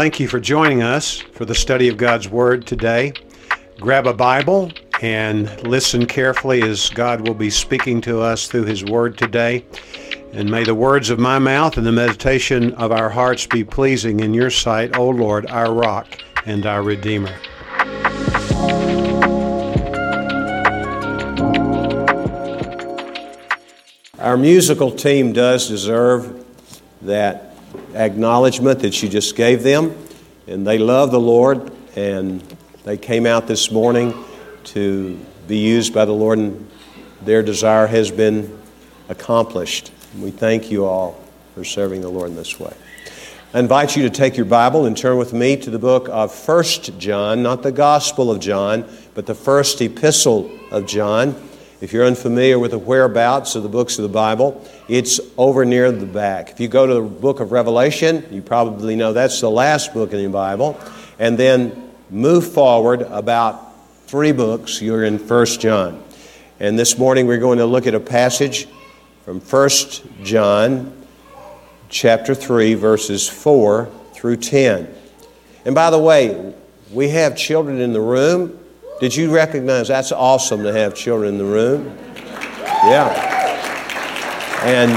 Thank you for joining us for the study of God's Word today. Grab a Bible and listen carefully as God will be speaking to us through His Word today. And may the words of my mouth and the meditation of our hearts be pleasing in your sight, O Lord, our rock and our Redeemer. Our musical team does deserve that acknowledgement that you just gave them, and they love the Lord, and they came out this morning to be used by the Lord, and their desire has been accomplished. We thank you all for serving the Lord in this way. I invite you to take your Bible and turn with me to the book of First John, not the Gospel of John, but the first epistle of John. If you're unfamiliar with the whereabouts of the books of the Bible, it's over near the back. If you go to the book of Revelation, you probably know that's the last book in the Bible. And then move forward about three books, you're in 1 John. And this morning we're going to look at a passage from 1 John chapter 3 verses 4 through 10. And by the way, we have children in the room did you recognize that's awesome to have children in the room? Yeah. And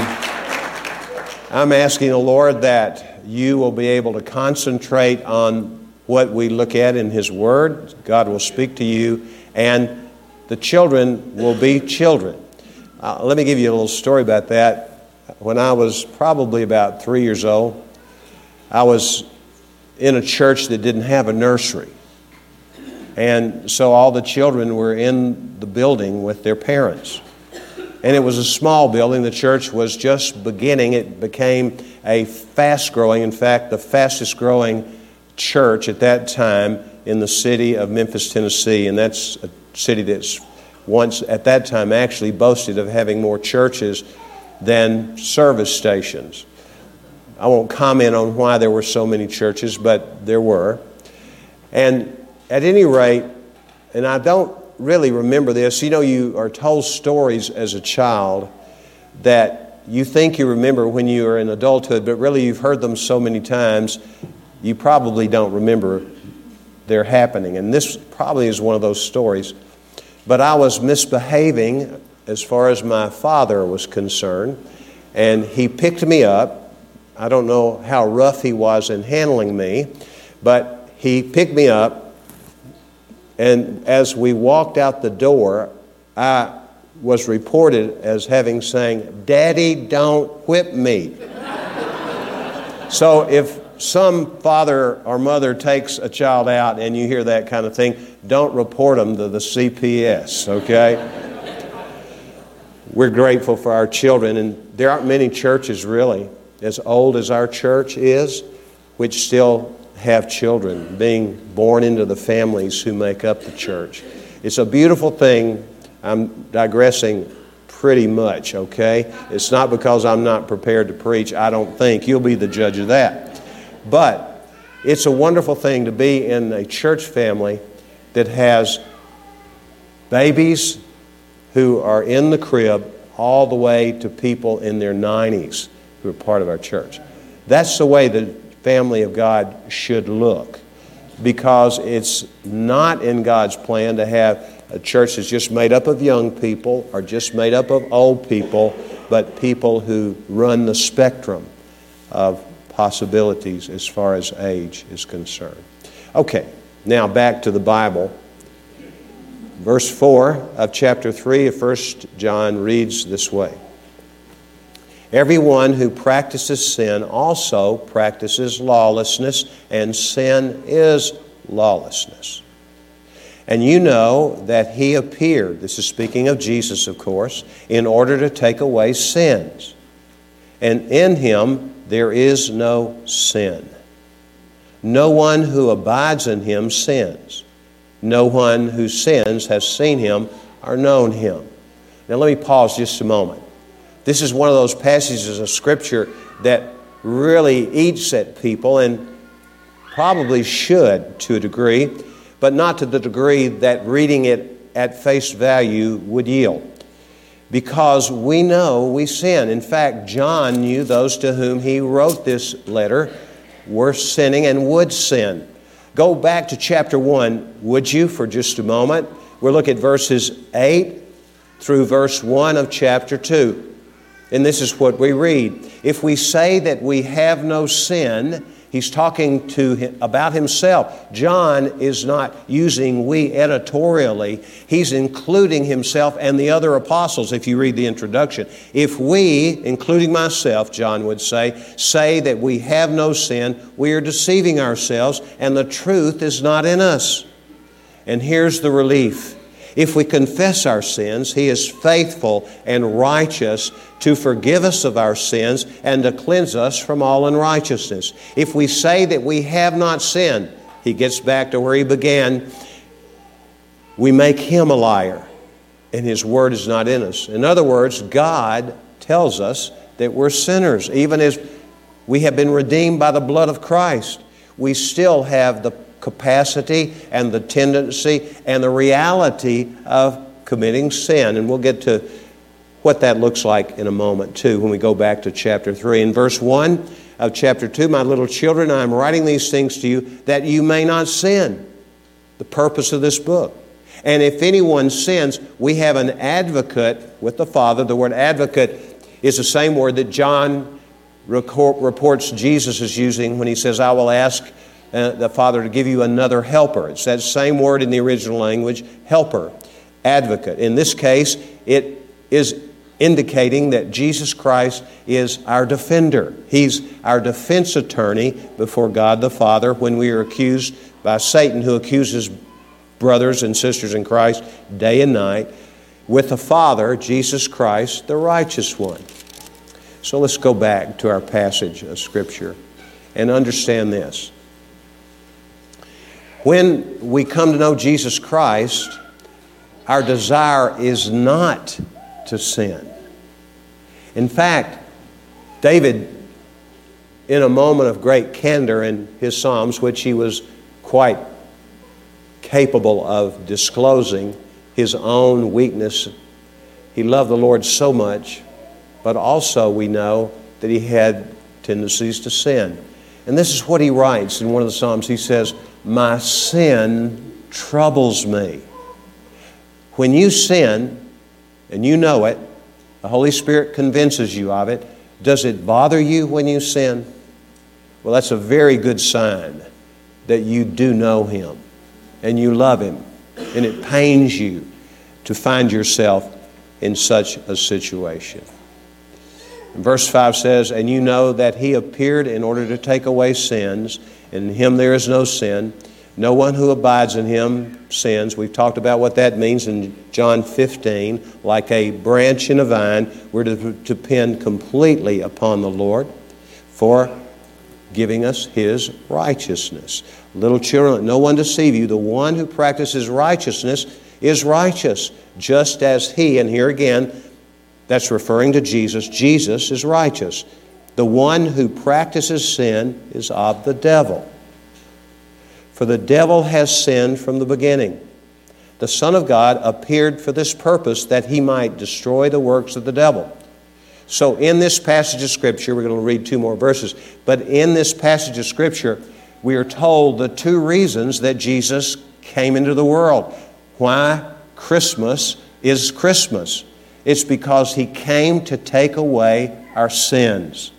I'm asking the Lord that you will be able to concentrate on what we look at in His Word. God will speak to you, and the children will be children. Uh, let me give you a little story about that. When I was probably about three years old, I was in a church that didn't have a nursery. And so all the children were in the building with their parents. And it was a small building. The church was just beginning. It became a fast growing, in fact, the fastest growing church at that time in the city of Memphis, Tennessee. And that's a city that's once, at that time, actually boasted of having more churches than service stations. I won't comment on why there were so many churches, but there were. And at any rate, and I don't really remember this, you know, you are told stories as a child that you think you remember when you are in adulthood, but really you've heard them so many times, you probably don't remember they're happening. And this probably is one of those stories. But I was misbehaving as far as my father was concerned, and he picked me up. I don't know how rough he was in handling me, but he picked me up and as we walked out the door, I was reported as having saying, Daddy, don't whip me. so if some father or mother takes a child out and you hear that kind of thing, don't report them to the CPS, okay? We're grateful for our children, and there aren't many churches really as old as our church is, which still have children, being born into the families who make up the church. It's a beautiful thing. I'm digressing pretty much, okay? It's not because I'm not prepared to preach, I don't think. You'll be the judge of that. But it's a wonderful thing to be in a church family that has babies who are in the crib all the way to people in their 90s who are part of our church. That's the way that family of God should look because it's not in God's plan to have a church that's just made up of young people or just made up of old people, but people who run the spectrum of possibilities as far as age is concerned. Okay, now back to the Bible. Verse 4 of chapter 3 of 1 John reads this way Everyone who practices sin also practices lawlessness, and sin is lawlessness. And you know that he appeared, this is speaking of Jesus, of course, in order to take away sins. And in him there is no sin. No one who abides in him sins. No one who sins has seen him or known him. Now let me pause just a moment. This is one of those passages of Scripture that really eats at people and probably should to a degree, but not to the degree that reading it at face value would yield. Because we know we sin. In fact, John knew those to whom he wrote this letter were sinning and would sin. Go back to chapter 1, would you, for just a moment? We'll look at verses 8 through verse 1 of chapter 2. And this is what we read. If we say that we have no sin, he's talking to him about himself. John is not using we editorially. He's including himself and the other apostles if you read the introduction. If we, including myself, John would say, say that we have no sin, we are deceiving ourselves and the truth is not in us. And here's the relief. If we confess our sins, He is faithful and righteous to forgive us of our sins and to cleanse us from all unrighteousness. If we say that we have not sinned, He gets back to where He began, we make Him a liar and His Word is not in us. In other words, God tells us that we're sinners. Even as we have been redeemed by the blood of Christ, we still have the capacity and the tendency and the reality of committing sin. And we'll get to what that looks like in a moment, too, when we go back to chapter 3. In verse 1 of chapter 2, my little children, I am writing these things to you that you may not sin. The purpose of this book. And if anyone sins, we have an advocate with the Father. The word advocate is the same word that John reports Jesus is using when he says, I will ask uh, the Father to give you another helper. It's that same word in the original language, helper, advocate. In this case, it is indicating that Jesus Christ is our defender. He's our defense attorney before God the Father when we are accused by Satan, who accuses brothers and sisters in Christ day and night, with the Father, Jesus Christ, the righteous one. So let's go back to our passage of Scripture and understand this. When we come to know Jesus Christ, our desire is not to sin. In fact, David, in a moment of great candor in his Psalms, which he was quite capable of disclosing his own weakness, he loved the Lord so much, but also we know that he had tendencies to sin. And this is what he writes in one of the Psalms. He says, my sin troubles me. When you sin, and you know it, the Holy Spirit convinces you of it. Does it bother you when you sin? Well, that's a very good sign that you do know Him and you love Him, and it pains you to find yourself in such a situation. verse 5 says, And you know that He appeared in order to take away sins in him there is no sin. No one who abides in him sins. We've talked about what that means in John 15. Like a branch in a vine, we're to depend completely upon the Lord for giving us his righteousness. Little children, no one deceive you. The one who practices righteousness is righteous, just as he, and here again, that's referring to Jesus, Jesus is righteous. The one who practices sin is of the devil. For the devil has sinned from the beginning. The Son of God appeared for this purpose that he might destroy the works of the devil. So, in this passage of Scripture, we're going to read two more verses, but in this passage of Scripture, we are told the two reasons that Jesus came into the world. Why Christmas is Christmas. It's because he came to take away our sins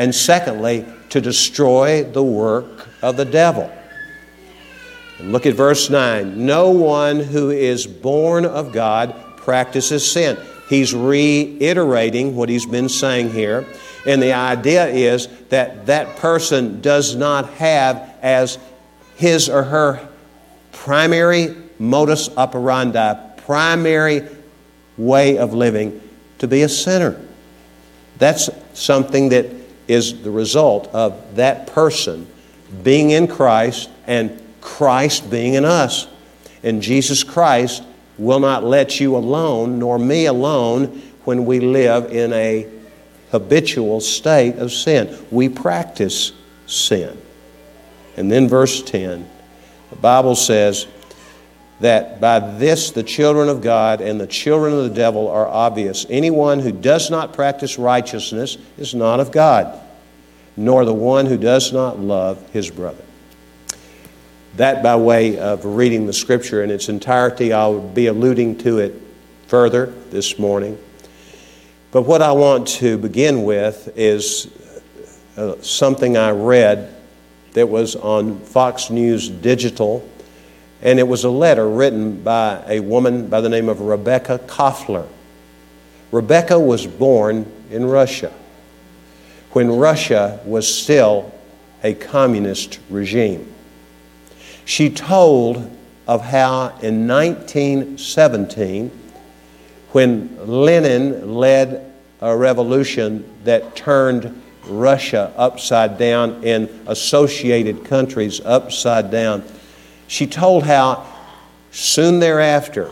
and secondly, to destroy the work of the devil. And look at verse 9. No one who is born of God practices sin. He's reiterating what he's been saying here. And the idea is that that person does not have as his or her primary modus operandi, primary way of living, to be a sinner. That's something that is the result of that person being in Christ and Christ being in us. And Jesus Christ will not let you alone, nor me alone, when we live in a habitual state of sin. We practice sin. And then, verse 10, the Bible says that by this the children of God and the children of the devil are obvious. Anyone who does not practice righteousness is not of God nor the one who does not love his brother. That by way of reading the scripture in its entirety. I'll be alluding to it further this morning. But what I want to begin with is uh, something I read that was on Fox News Digital, and it was a letter written by a woman by the name of Rebecca Koffler. Rebecca was born in Russia when Russia was still a communist regime. She told of how in 1917, when Lenin led a revolution that turned Russia upside down and associated countries upside down, she told how soon thereafter,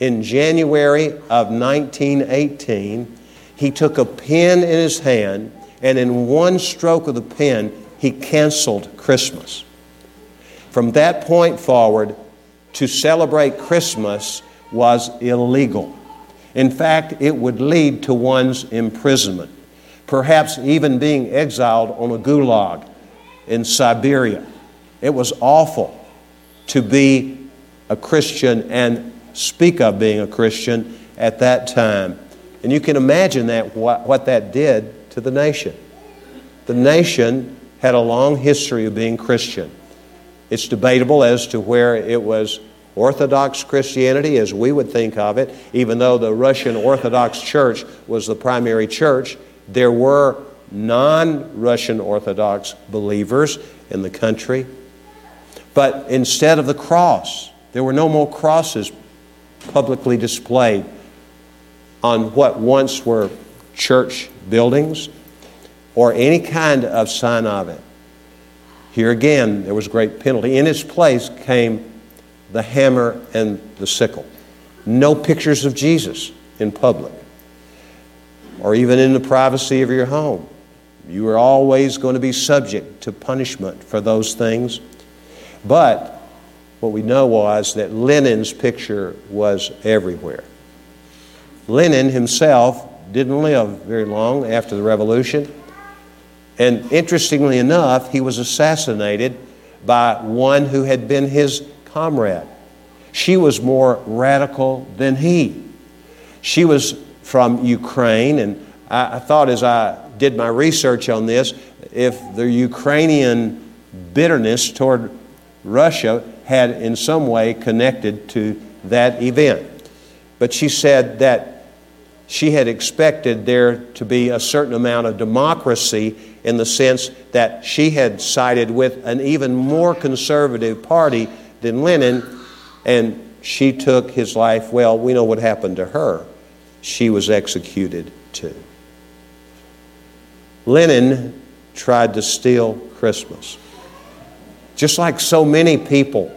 in January of 1918, he took a pen in his hand and in one stroke of the pen, he canceled Christmas. From that point forward, to celebrate Christmas was illegal. In fact, it would lead to one's imprisonment, perhaps even being exiled on a gulag in Siberia. It was awful to be a Christian and speak of being a Christian at that time. And you can imagine that what, what that did to the nation. The nation had a long history of being Christian. It's debatable as to where it was Orthodox Christianity as we would think of it, even though the Russian Orthodox Church was the primary church, there were non Russian Orthodox believers in the country. But instead of the cross, there were no more crosses publicly displayed on what once were church buildings or any kind of sign of it. Here again, there was great penalty. In its place came the hammer and the sickle. No pictures of Jesus in public or even in the privacy of your home. You are always going to be subject to punishment for those things. But what we know was that Lenin's picture was everywhere. Lenin himself didn't live very long after the revolution. And interestingly enough, he was assassinated by one who had been his comrade. She was more radical than he. She was from Ukraine, and I, I thought as I did my research on this, if the Ukrainian bitterness toward Russia had in some way connected to that event. But she said that she had expected there to be a certain amount of democracy in the sense that she had sided with an even more conservative party than Lenin, and she took his life. Well, we know what happened to her. She was executed too. Lenin tried to steal Christmas. Just like so many people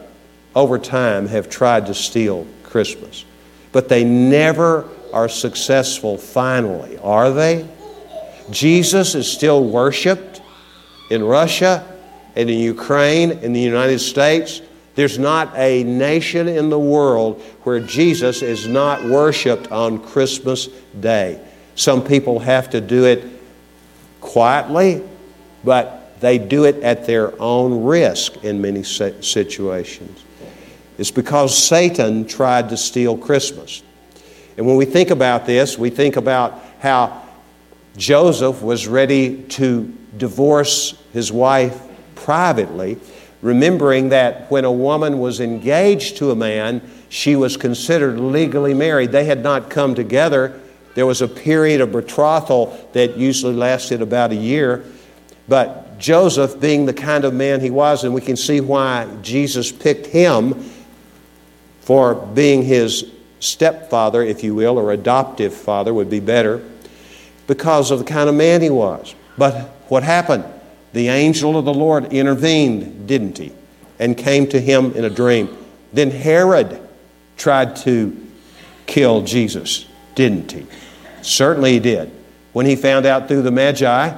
over time have tried to steal Christmas. But they never are successful finally, are they? Jesus is still worshiped in Russia and in Ukraine, in the United States. There's not a nation in the world where Jesus is not worshiped on Christmas Day. Some people have to do it quietly, but they do it at their own risk in many situations. It's because Satan tried to steal Christmas. And when we think about this, we think about how Joseph was ready to divorce his wife privately, remembering that when a woman was engaged to a man, she was considered legally married. They had not come together. There was a period of betrothal that usually lasted about a year. But Joseph, being the kind of man he was, and we can see why Jesus picked him for being his stepfather, if you will, or adoptive father would be better, because of the kind of man he was. But what happened? The angel of the Lord intervened, didn't he? And came to him in a dream. Then Herod tried to kill Jesus, didn't he? Certainly he did. When he found out through the Magi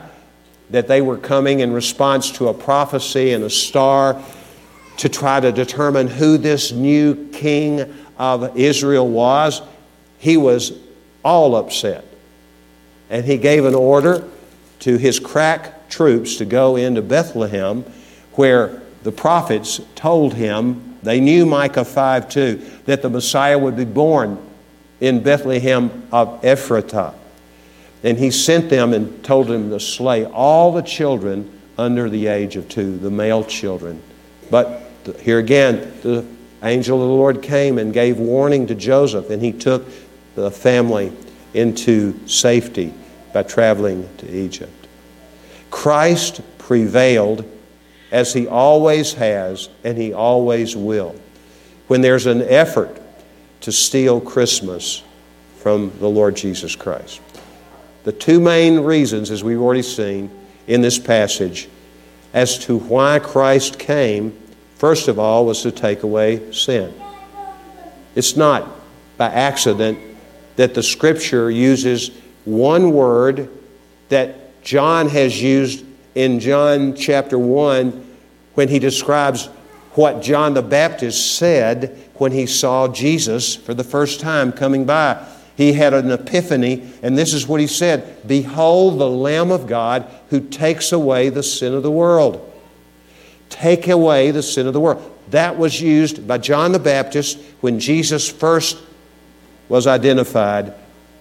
that they were coming in response to a prophecy and a star to try to determine who this new king of Israel was, he was all upset. And he gave an order to his crack troops to go into Bethlehem, where the prophets told him, they knew Micah 5 2, that the Messiah would be born in Bethlehem of Ephratah. And he sent them and told them to slay all the children under the age of two, the male children. But here again, the angel of the Lord came and gave warning to Joseph, and he took the family into safety by traveling to Egypt. Christ prevailed as he always has and he always will. When there's an effort to steal Christmas from the Lord Jesus Christ. The two main reasons, as we've already seen in this passage, as to why Christ came, first of all, was to take away sin. It's not by accident that the Scripture uses one word that John has used in John chapter 1 when he describes what John the Baptist said when he saw Jesus for the first time coming by. He had an epiphany, and this is what he said Behold, the Lamb of God who takes away the sin of the world. Take away the sin of the world. That was used by John the Baptist when Jesus first was identified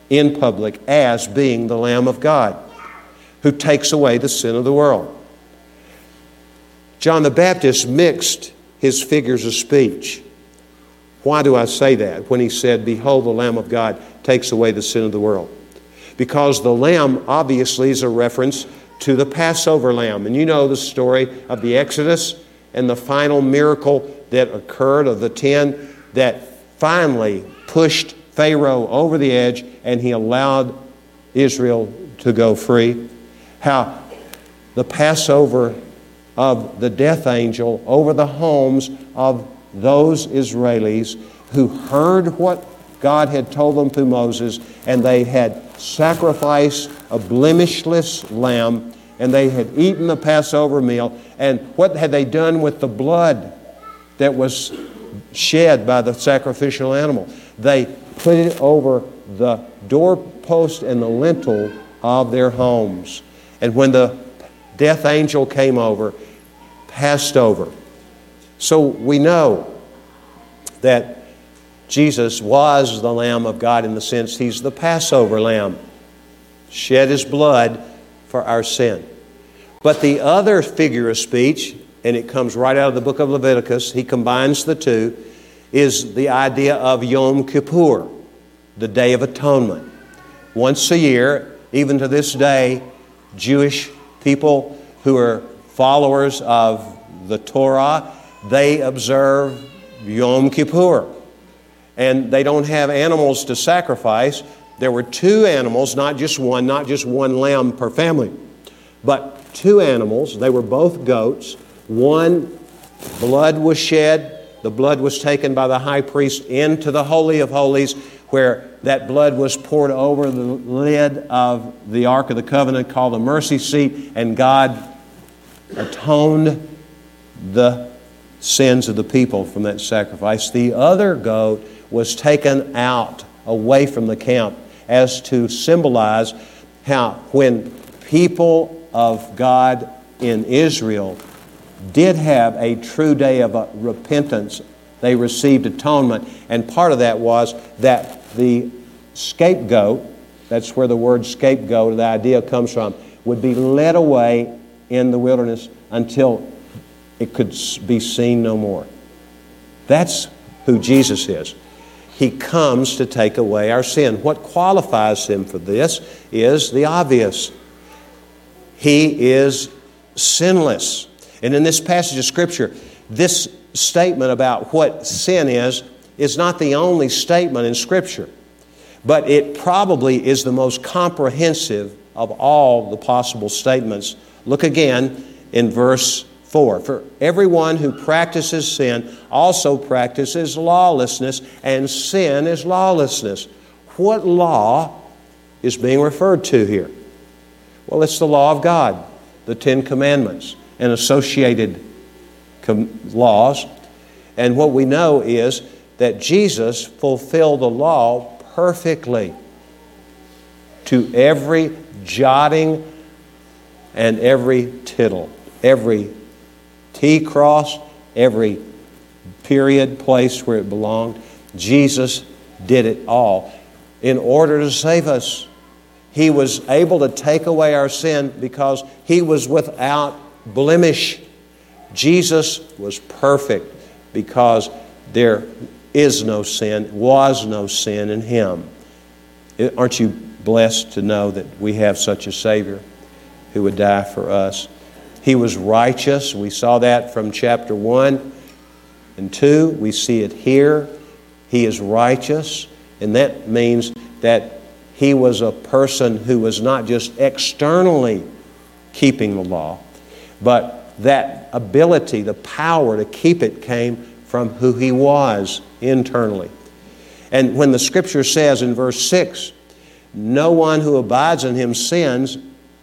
in public as being the Lamb of God who takes away the sin of the world. John the Baptist mixed his figures of speech. Why do I say that? When he said, Behold, the Lamb of God takes away the sin of the world. Because the Lamb obviously is a reference to the Passover lamb. And you know the story of the Exodus and the final miracle that occurred of the ten that finally pushed Pharaoh over the edge and he allowed Israel to go free. How the Passover of the death angel over the homes of those Israelis who heard what God had told them through Moses, and they had sacrificed a blemishless lamb, and they had eaten the Passover meal. And what had they done with the blood that was shed by the sacrificial animal? They put it over the doorpost and the lintel of their homes. And when the death angel came over, passed over. So we know that Jesus was the Lamb of God in the sense he's the Passover Lamb, shed his blood for our sin. But the other figure of speech, and it comes right out of the book of Leviticus, he combines the two, is the idea of Yom Kippur, the Day of Atonement. Once a year, even to this day, Jewish people who are followers of the Torah, they observe Yom Kippur. And they don't have animals to sacrifice. There were two animals, not just one, not just one lamb per family, but two animals. They were both goats. One, blood was shed. The blood was taken by the high priest into the Holy of Holies, where that blood was poured over the lid of the Ark of the Covenant called the mercy seat, and God atoned the sins of the people from that sacrifice. The other goat was taken out away from the camp as to symbolize how when people of God in Israel did have a true day of uh, repentance, they received atonement. And part of that was that the scapegoat, that's where the word scapegoat, the idea comes from, would be led away in the wilderness until it could be seen no more. That's who Jesus is. He comes to take away our sin. What qualifies him for this is the obvious. He is sinless. And in this passage of Scripture, this statement about what sin is is not the only statement in Scripture, but it probably is the most comprehensive of all the possible statements. Look again in verse 4 For everyone who practices sin also practices lawlessness, and sin is lawlessness. What law is being referred to here? Well, it's the law of God, the Ten Commandments, and associated com- laws. And what we know is that Jesus fulfilled the law perfectly to every jotting and every tittle, every T cross, every period, place where it belonged. Jesus did it all in order to save us. He was able to take away our sin because he was without blemish. Jesus was perfect because there is no sin, was no sin in him. Aren't you blessed to know that we have such a Savior who would die for us? He was righteous. We saw that from chapter 1 and 2. We see it here. He is righteous, and that means that he was a person who was not just externally keeping the law, but that ability, the power to keep it came from who he was internally. And when the scripture says in verse 6, no one who abides in him sins,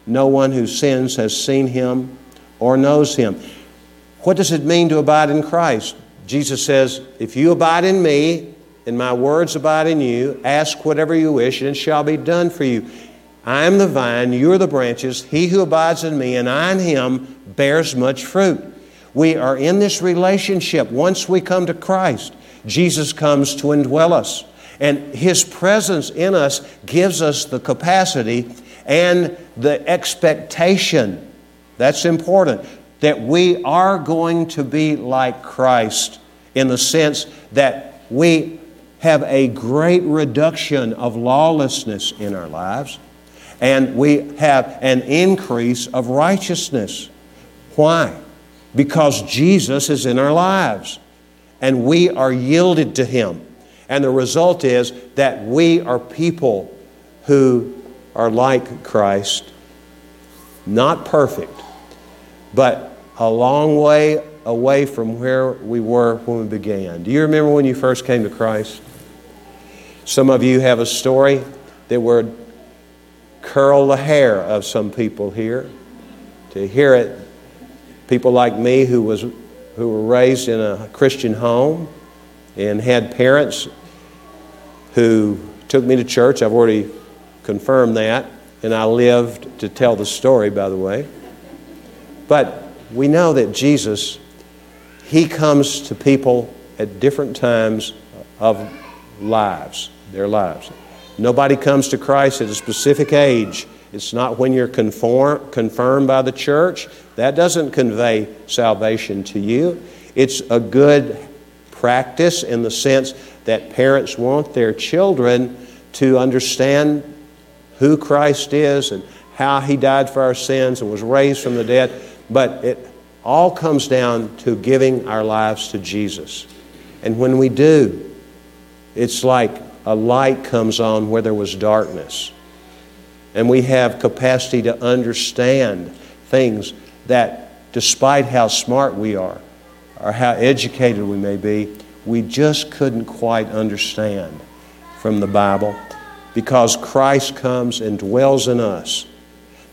no one who sins has seen him or knows him. What does it mean to abide in Christ? Jesus says, If you abide in me, and my words abide in you, ask whatever you wish, and it shall be done for you. I am the vine, you are the branches. He who abides in me, and I in him, bears much fruit. We are in this relationship. Once we come to Christ, Jesus comes to indwell us. And His presence in us gives us the capacity and the expectation. That's important. That we are going to be like Christ in the sense that we have a great reduction of lawlessness in our lives and we have an increase of righteousness. Why? Because Jesus is in our lives and we are yielded to Him. And the result is that we are people who are like Christ, not perfect, but a long way away from where we were when we began. Do you remember when you first came to Christ? Some of you have a story that would curl the hair of some people here. To hear it, people like me who was who were raised in a Christian home and had parents who took me to church. I've already confirmed that, and I lived to tell the story, by the way. But we know that Jesus, He comes to people at different times of lives, their lives. Nobody comes to Christ at a specific age. It's not when you're conform, confirmed by the church. That doesn't convey salvation to you. It's a good practice in the sense that parents want their children to understand who Christ is and how He died for our sins and was raised from the dead. But it all comes down to giving our lives to Jesus. And when we do, it's like a light comes on where there was darkness. And we have capacity to understand things that, despite how smart we are or how educated we may be, we just couldn't quite understand from the Bible because Christ comes and dwells in us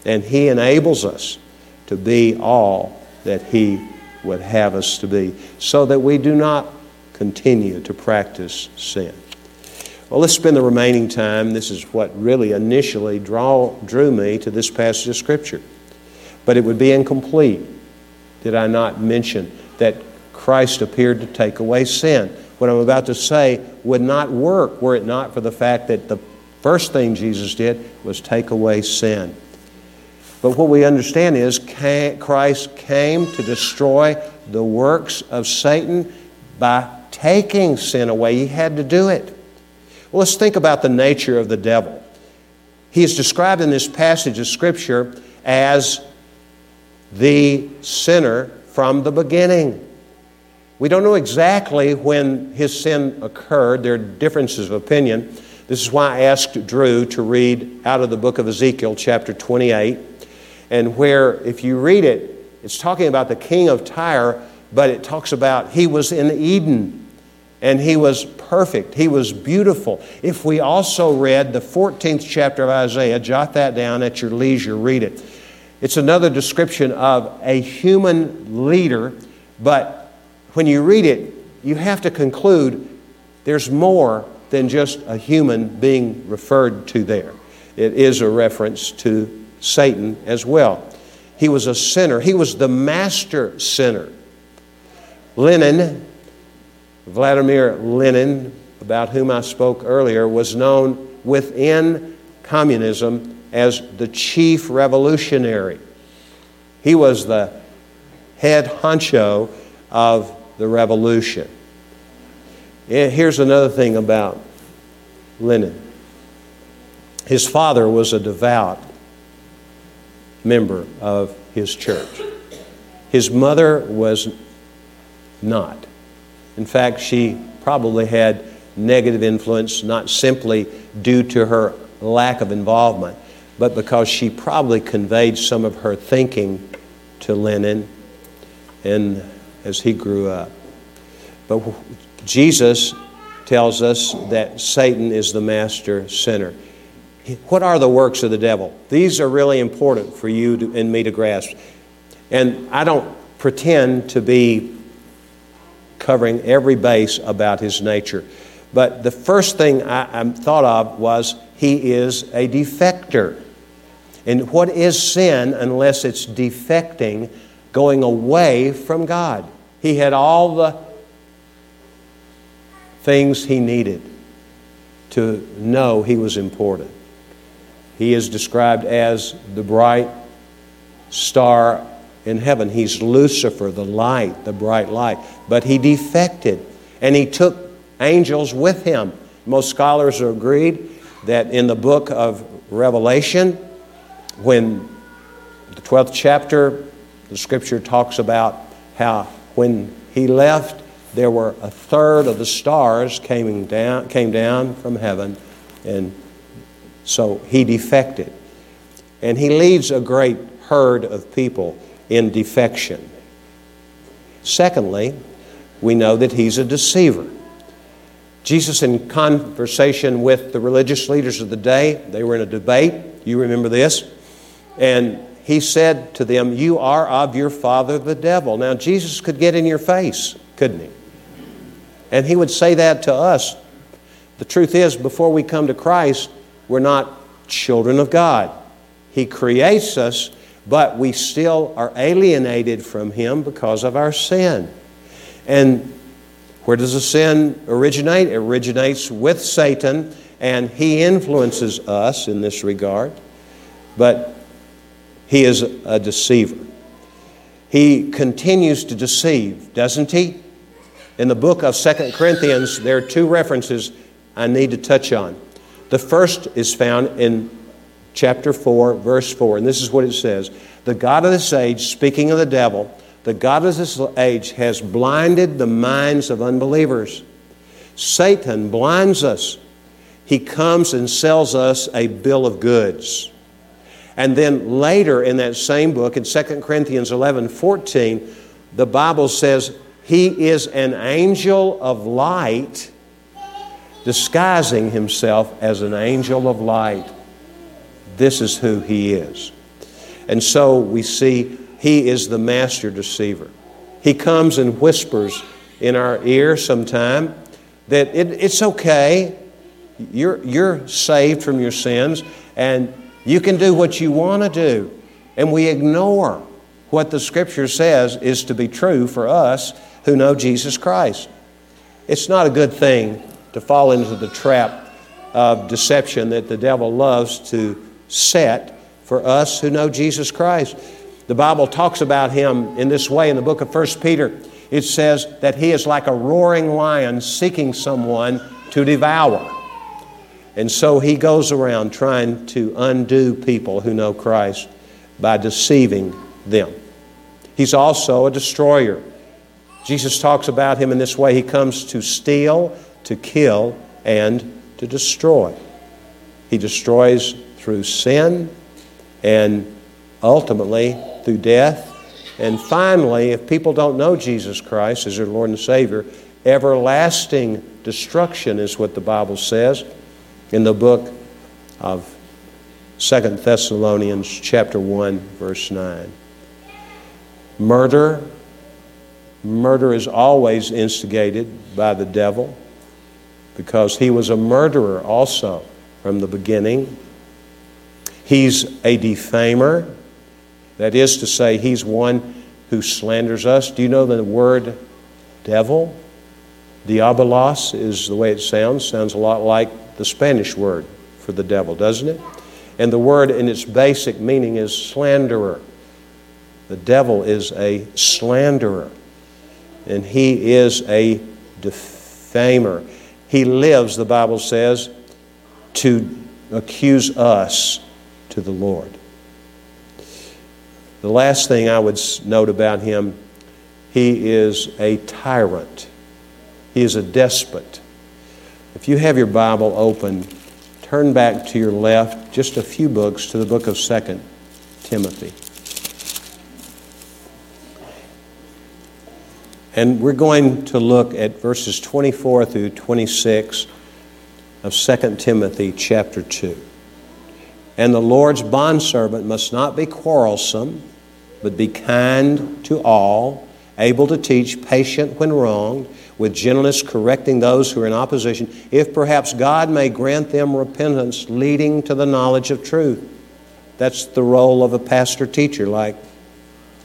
and He enables us to be all that He would have us to be so that we do not continue to practice sin. Well, let's spend the remaining time. This is what really initially draw, drew me to this passage of Scripture. But it would be incomplete did I not mention that Christ appeared to take away sin. What I'm about to say would not work were it not for the fact that the first thing Jesus did was take away sin. But what we understand is Christ came to destroy the works of Satan by taking sin away. He had to do it. Well, let's think about the nature of the devil. He is described in this passage of Scripture as the sinner from the beginning. We don't know exactly when his sin occurred. There are differences of opinion. This is why I asked Drew to read out of the book of Ezekiel, chapter 28, and where, if you read it, it's talking about the king of Tyre, but it talks about he was in Eden and he was perfect. He was beautiful. If we also read the 14th chapter of Isaiah, jot that down at your leisure, read it. It's another description of a human leader, but when you read it, you have to conclude there's more than just a human being referred to there. It is a reference to Satan as well. He was a sinner. He was the master sinner. Lenin, Vladimir Lenin, about whom I spoke earlier, was known within communism as the chief revolutionary. He was the head honcho of the revolution. Eh, here's another thing about Lenin his father was a devout member of his church. His mother was not. In fact, she probably had negative influence, not simply due to her lack of involvement, but because she probably conveyed some of her thinking to Lenin and as he grew up. But Jesus tells us that Satan is the master sinner. What are the works of the devil? These are really important for you to, and me to grasp. And I don't pretend to be covering every base about his nature. But the first thing I, I thought of was he is a defector. And what is sin unless it's defecting, going away from God? He had all the things he needed to know he was important. He is described as the bright star in heaven. He's Lucifer, the light, the bright light. But he defected, and he took angels with him. Most scholars are agreed that in the book of Revelation, when the 12th chapter, the scripture talks about how when he left, there were a third of the stars came down, came down from heaven, and so he defected. And he leaves a great herd of people in defection. Secondly, we know that he's a deceiver. Jesus, in conversation with the religious leaders of the day, they were in a debate. You remember this? And he said to them, You are of your father the devil. Now, Jesus could get in your face, couldn't he? And he would say that to us. The truth is, before we come to Christ, we're not children of God. He creates us, but we still are alienated from Him because of our sin. And where does the sin originate? It originates with Satan, and he influences us in this regard. But he is a deceiver. He continues to deceive, doesn't he? In the book of Second Corinthians, there are two references I need to touch on. The first is found in chapter 4, verse 4, and this is what it says The God of this age, speaking of the devil, the God of this age has blinded the minds of unbelievers. Satan blinds us. He comes and sells us a bill of goods. And then later in that same book, in 2 Corinthians 11 14, the Bible says, He is an angel of light, disguising himself as an angel of light. This is who he is. And so we see he is the master deceiver. He comes and whispers in our ear sometime that it, it's okay. You're, you're saved from your sins and you can do what you want to do. And we ignore what the scripture says is to be true for us who know Jesus Christ. It's not a good thing to fall into the trap of deception that the devil loves to set for us who know Jesus Christ. The Bible talks about him in this way in the book of 1 Peter. It says that he is like a roaring lion seeking someone to devour. And so he goes around trying to undo people who know Christ by deceiving them. He's also a destroyer. Jesus talks about him in this way He comes to steal, to kill, and to destroy. He destroys through sin and ultimately through death. And finally, if people don't know Jesus Christ as their Lord and Savior, everlasting destruction is what the Bible says in the book of Second Thessalonians chapter 1 verse 9. Murder murder is always instigated by the devil because he was a murderer also from the beginning. He's a defamer. That is to say, he's one who slanders us. Do you know the word devil? Diabolos is the way it sounds. Sounds a lot like the Spanish word for the devil, doesn't it? And the word in its basic meaning is slanderer. The devil is a slanderer, and he is a defamer. He lives, the Bible says, to accuse us to the Lord. The last thing I would note about him, he is a tyrant. He is a despot. If you have your Bible open, turn back to your left just a few books to the book of 2 Timothy. And we're going to look at verses 24 through 26 of 2 Timothy chapter 2. And the Lord's bondservant must not be quarrelsome, but be kind to all, able to teach, patient when wronged, with gentleness correcting those who are in opposition, if perhaps God may grant them repentance leading to the knowledge of truth. That's the role of a pastor teacher like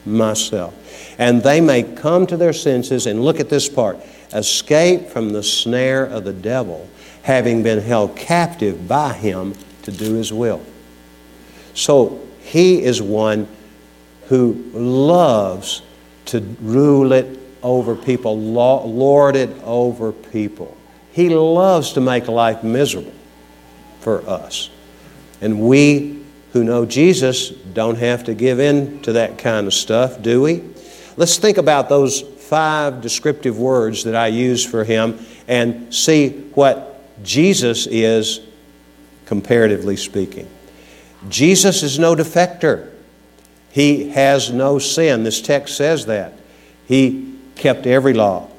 myself. And they may come to their senses and look at this part escape from the snare of the devil, having been held captive by him to do his will. So he is one who loves to rule it over people, lord it over people. He loves to make life miserable for us. And we who know Jesus don't have to give in to that kind of stuff, do we? Let's think about those five descriptive words that I use for him and see what Jesus is comparatively speaking. Jesus is no defector. He has no sin. This text says that. He kept every law.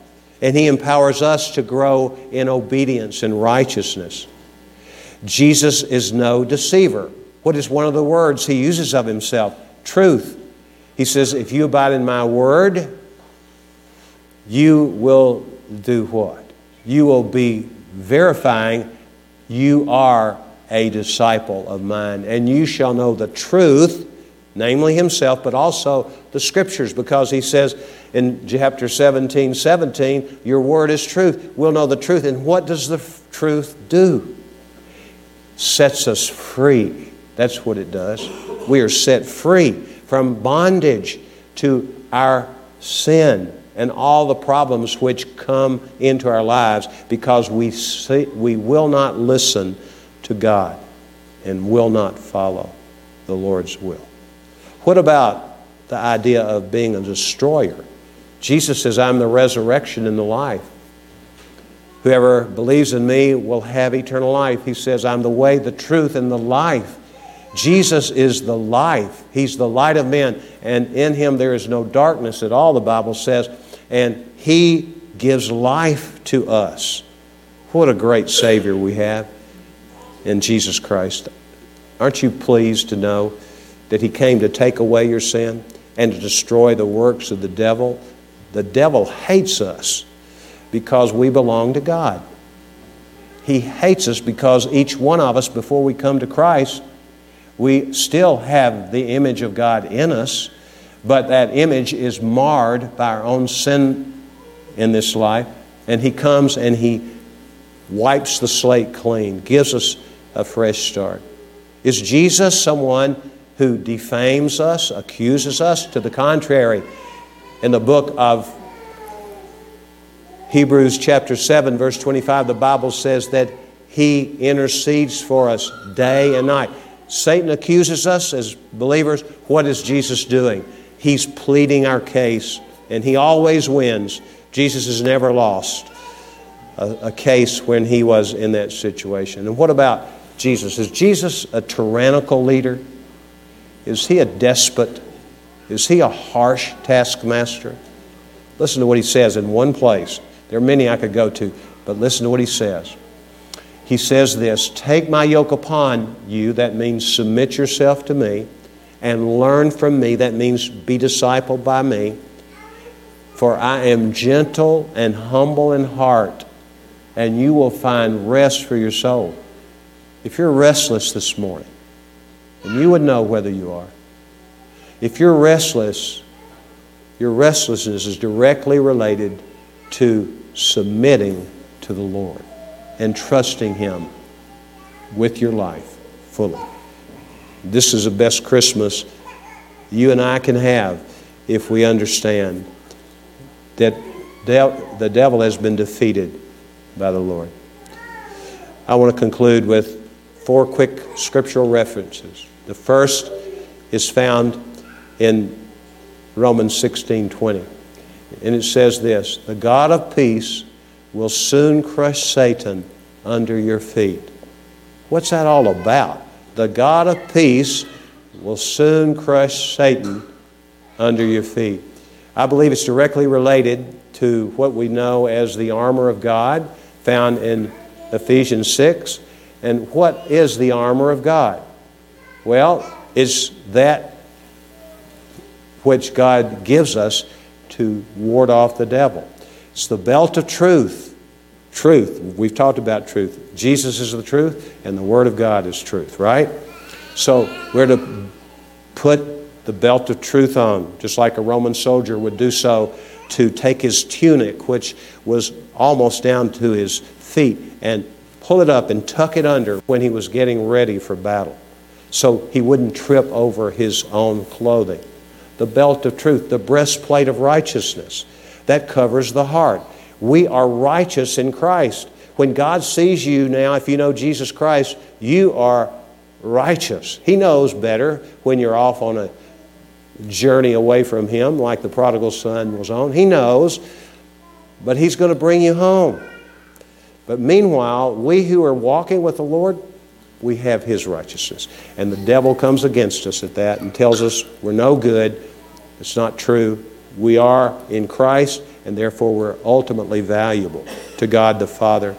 And He empowers us to grow in obedience and righteousness. Jesus is no deceiver. What is one of the words he uses of himself? Truth. He says, If you abide in my word, you will do what? You will be verifying you are a disciple of mine, and you shall know the truth, namely himself, but also the scriptures, because he says in chapter 17 17, Your word is truth. We'll know the truth. And what does the truth do? Sets us free that's what it does. We are set free from bondage to our sin and all the problems which come into our lives because we, see, we will not listen to God and will not follow the Lord's will. What about the idea of being a destroyer? Jesus says, I'm the resurrection and the life. Whoever believes in me will have eternal life. He says, I'm the way, the truth, and the life. Jesus is the life. He's the light of men, and in him there is no darkness at all, the Bible says, and he gives life to us. What a great Savior we have in Jesus Christ. Aren't you pleased to know that he came to take away your sin and to destroy the works of the devil? The devil hates us because we belong to God. He hates us because each one of us, before we come to Christ, we still have the image of God in us, but that image is marred by our own sin in this life. And He comes and He wipes the slate clean, gives us a fresh start. Is Jesus someone who defames us, accuses us? To the contrary, in the book of Hebrews, chapter 7, verse 25, the Bible says that He intercedes for us day and night. Satan accuses us as believers. What is Jesus doing? He's pleading our case, and he always wins. Jesus has never lost a, a, case when he was in that situation. And what about Jesus? Is Jesus a tyrannical leader? Is he a despot? Is he a harsh taskmaster? Listen to what he says in one place. There are many I could go to, but listen to what he says he says this Take my yoke upon you, that means submit yourself to me, and learn from me, that means be discipled by me. For I am gentle and humble in heart, and you will find rest for your soul. If you're restless this morning, and you would know whether you are, If you're restless, your restlessness is directly related to submitting to the Lord and trusting Him with your life fully. This is the best Christmas you and I can have if we understand that the devil has been defeated by the Lord. I want to conclude with four quick scriptural references. The first is found in Romans 16 20. And it says this The God of peace will soon crush Satan under your feet. What's that all about? The God of peace will soon crush Satan under your feet. I believe it's directly related to what we know as the armor of God found in Ephesians 6. And what is the armor of God? Well, it's that which God gives us to ward off the devil. It's the belt of truth. Truth. We've talked about truth. Jesus is the truth, and the Word of God is truth, right? So we're to put the belt of truth on, just like a Roman soldier would do so to take his tunic, which was almost down to his feet, and pull it up and tuck it under when he was getting ready for battle so he wouldn't trip over his own clothing. The belt of truth, the breastplate of righteousness, that covers the heart. We are righteous in Christ. When God sees you now, if you know Jesus Christ, you are righteous. He knows better when you're off on a journey away from Him, like the prodigal son was on. He knows, but He's going to bring you home. But meanwhile, we who are walking with the Lord, we have His righteousness. And the devil comes against us at that and tells us we're no good. It's not true. We are in Christ, and therefore we're ultimately valuable to God the Father.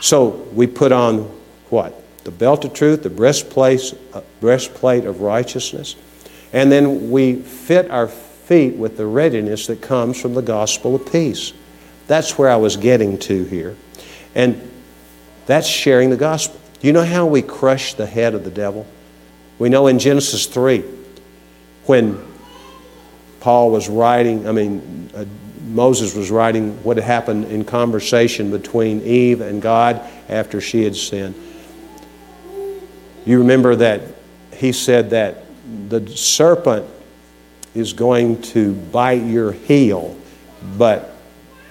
So we put on what? The belt of truth, the breastplate, uh, breastplate of righteousness. And then we fit our feet with the readiness that comes from the gospel of peace. That's where I was getting to here. And that's sharing the gospel. You know how we crush the head of the devil? We know in Genesis 3, when Paul was writing, I mean, uh, Moses was writing what had happened in conversation between Eve and God after she had sinned. You remember that he said that the serpent is going to bite your heel, but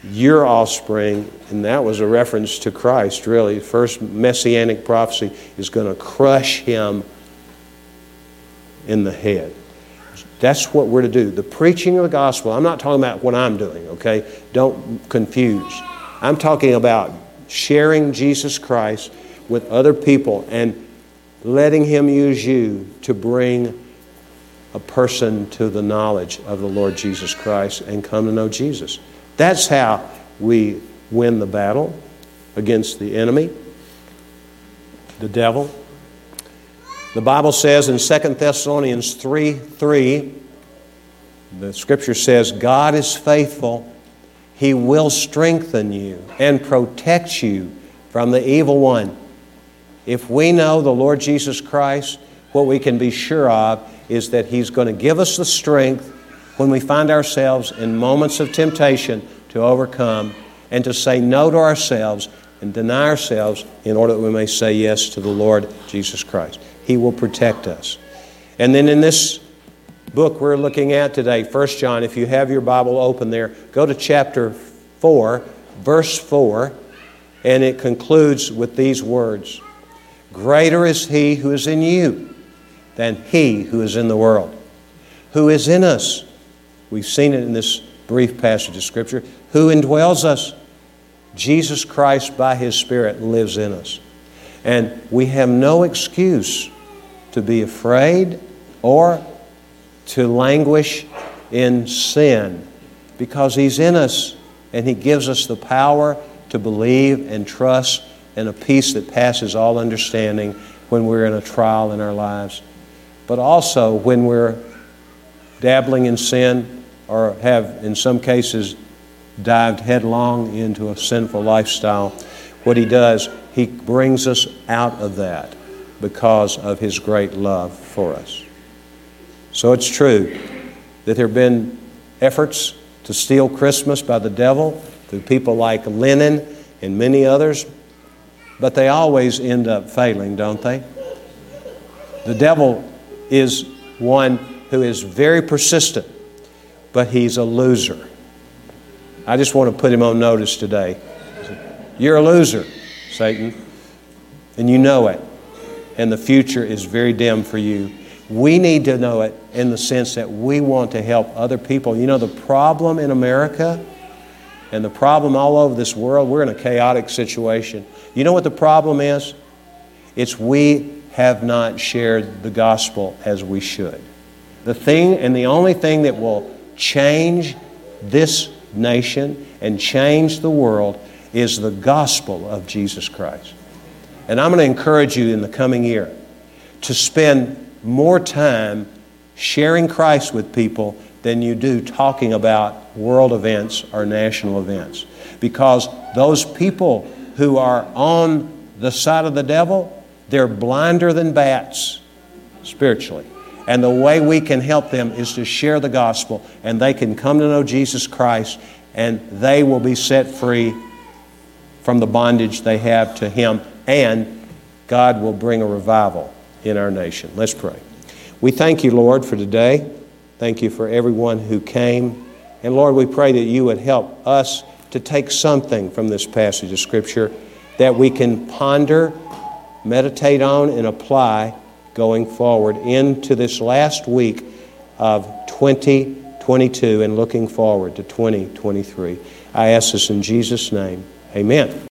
your offspring, and that was a reference to Christ, really. First messianic prophecy is going to crush him in the head. That's what we're to do. The preaching of the gospel, I'm not talking about what I'm doing, okay? Don't confuse. I'm talking about sharing Jesus Christ with other people and letting Him use you to bring a person to the knowledge of the Lord Jesus Christ and come to know Jesus. That's how we win the battle against the enemy, the devil. The Bible says in 2 Thessalonians 3 3, the scripture says, God is faithful. He will strengthen you and protect you from the evil one. If we know the Lord Jesus Christ, what we can be sure of is that He's going to give us the strength when we find ourselves in moments of temptation to overcome and to say no to ourselves and deny ourselves in order that we may say yes to the Lord Jesus Christ. He will protect us. And then in this book we're looking at today, 1 John, if you have your Bible open there, go to chapter 4, verse 4, and it concludes with these words Greater is He who is in you than He who is in the world. Who is in us? We've seen it in this brief passage of Scripture. Who indwells us? Jesus Christ, by His Spirit, lives in us. And we have no excuse to be afraid or to languish in sin because He's in us and He gives us the power to believe and trust and a peace that passes all understanding when we're in a trial in our lives. But also when we're dabbling in sin or have, in some cases, dived headlong into a sinful lifestyle, what He does, He brings us out of that because of His great love for us. So it's true that there have been efforts to steal Christmas by the devil through people like Lenin and many others, but they always end up failing, don't they? The devil is one who is very persistent, but he's a loser. I just want to put him on notice today. You're a loser, Satan, and you know it, and the future is very dim for you. We need to know it in the sense that we want to help other people. You know, the problem in America and the problem all over this world, we're in a chaotic situation. You know what the problem is? It's we have not shared the gospel as we should. The thing and the only thing that will change this nation and change the world is the gospel of Jesus Christ. And I'm going to encourage you in the coming year to spend more time sharing Christ with people than you do talking about world events or national events. Because those people who are on the side of the devil, they're blinder than bats spiritually. And the way we can help them is to share the gospel, and they can come to know Jesus Christ, and they will be set free from the bondage they have to Him, and God will bring a revival in our nation. Let's pray. We thank you, Lord, for today. Thank you for everyone who came. And Lord, we pray that you would help us to take something from this passage of Scripture that we can ponder, meditate on, and apply going forward into this last week of 2022 and looking forward to 2023. I ask this in Jesus' name. Amen.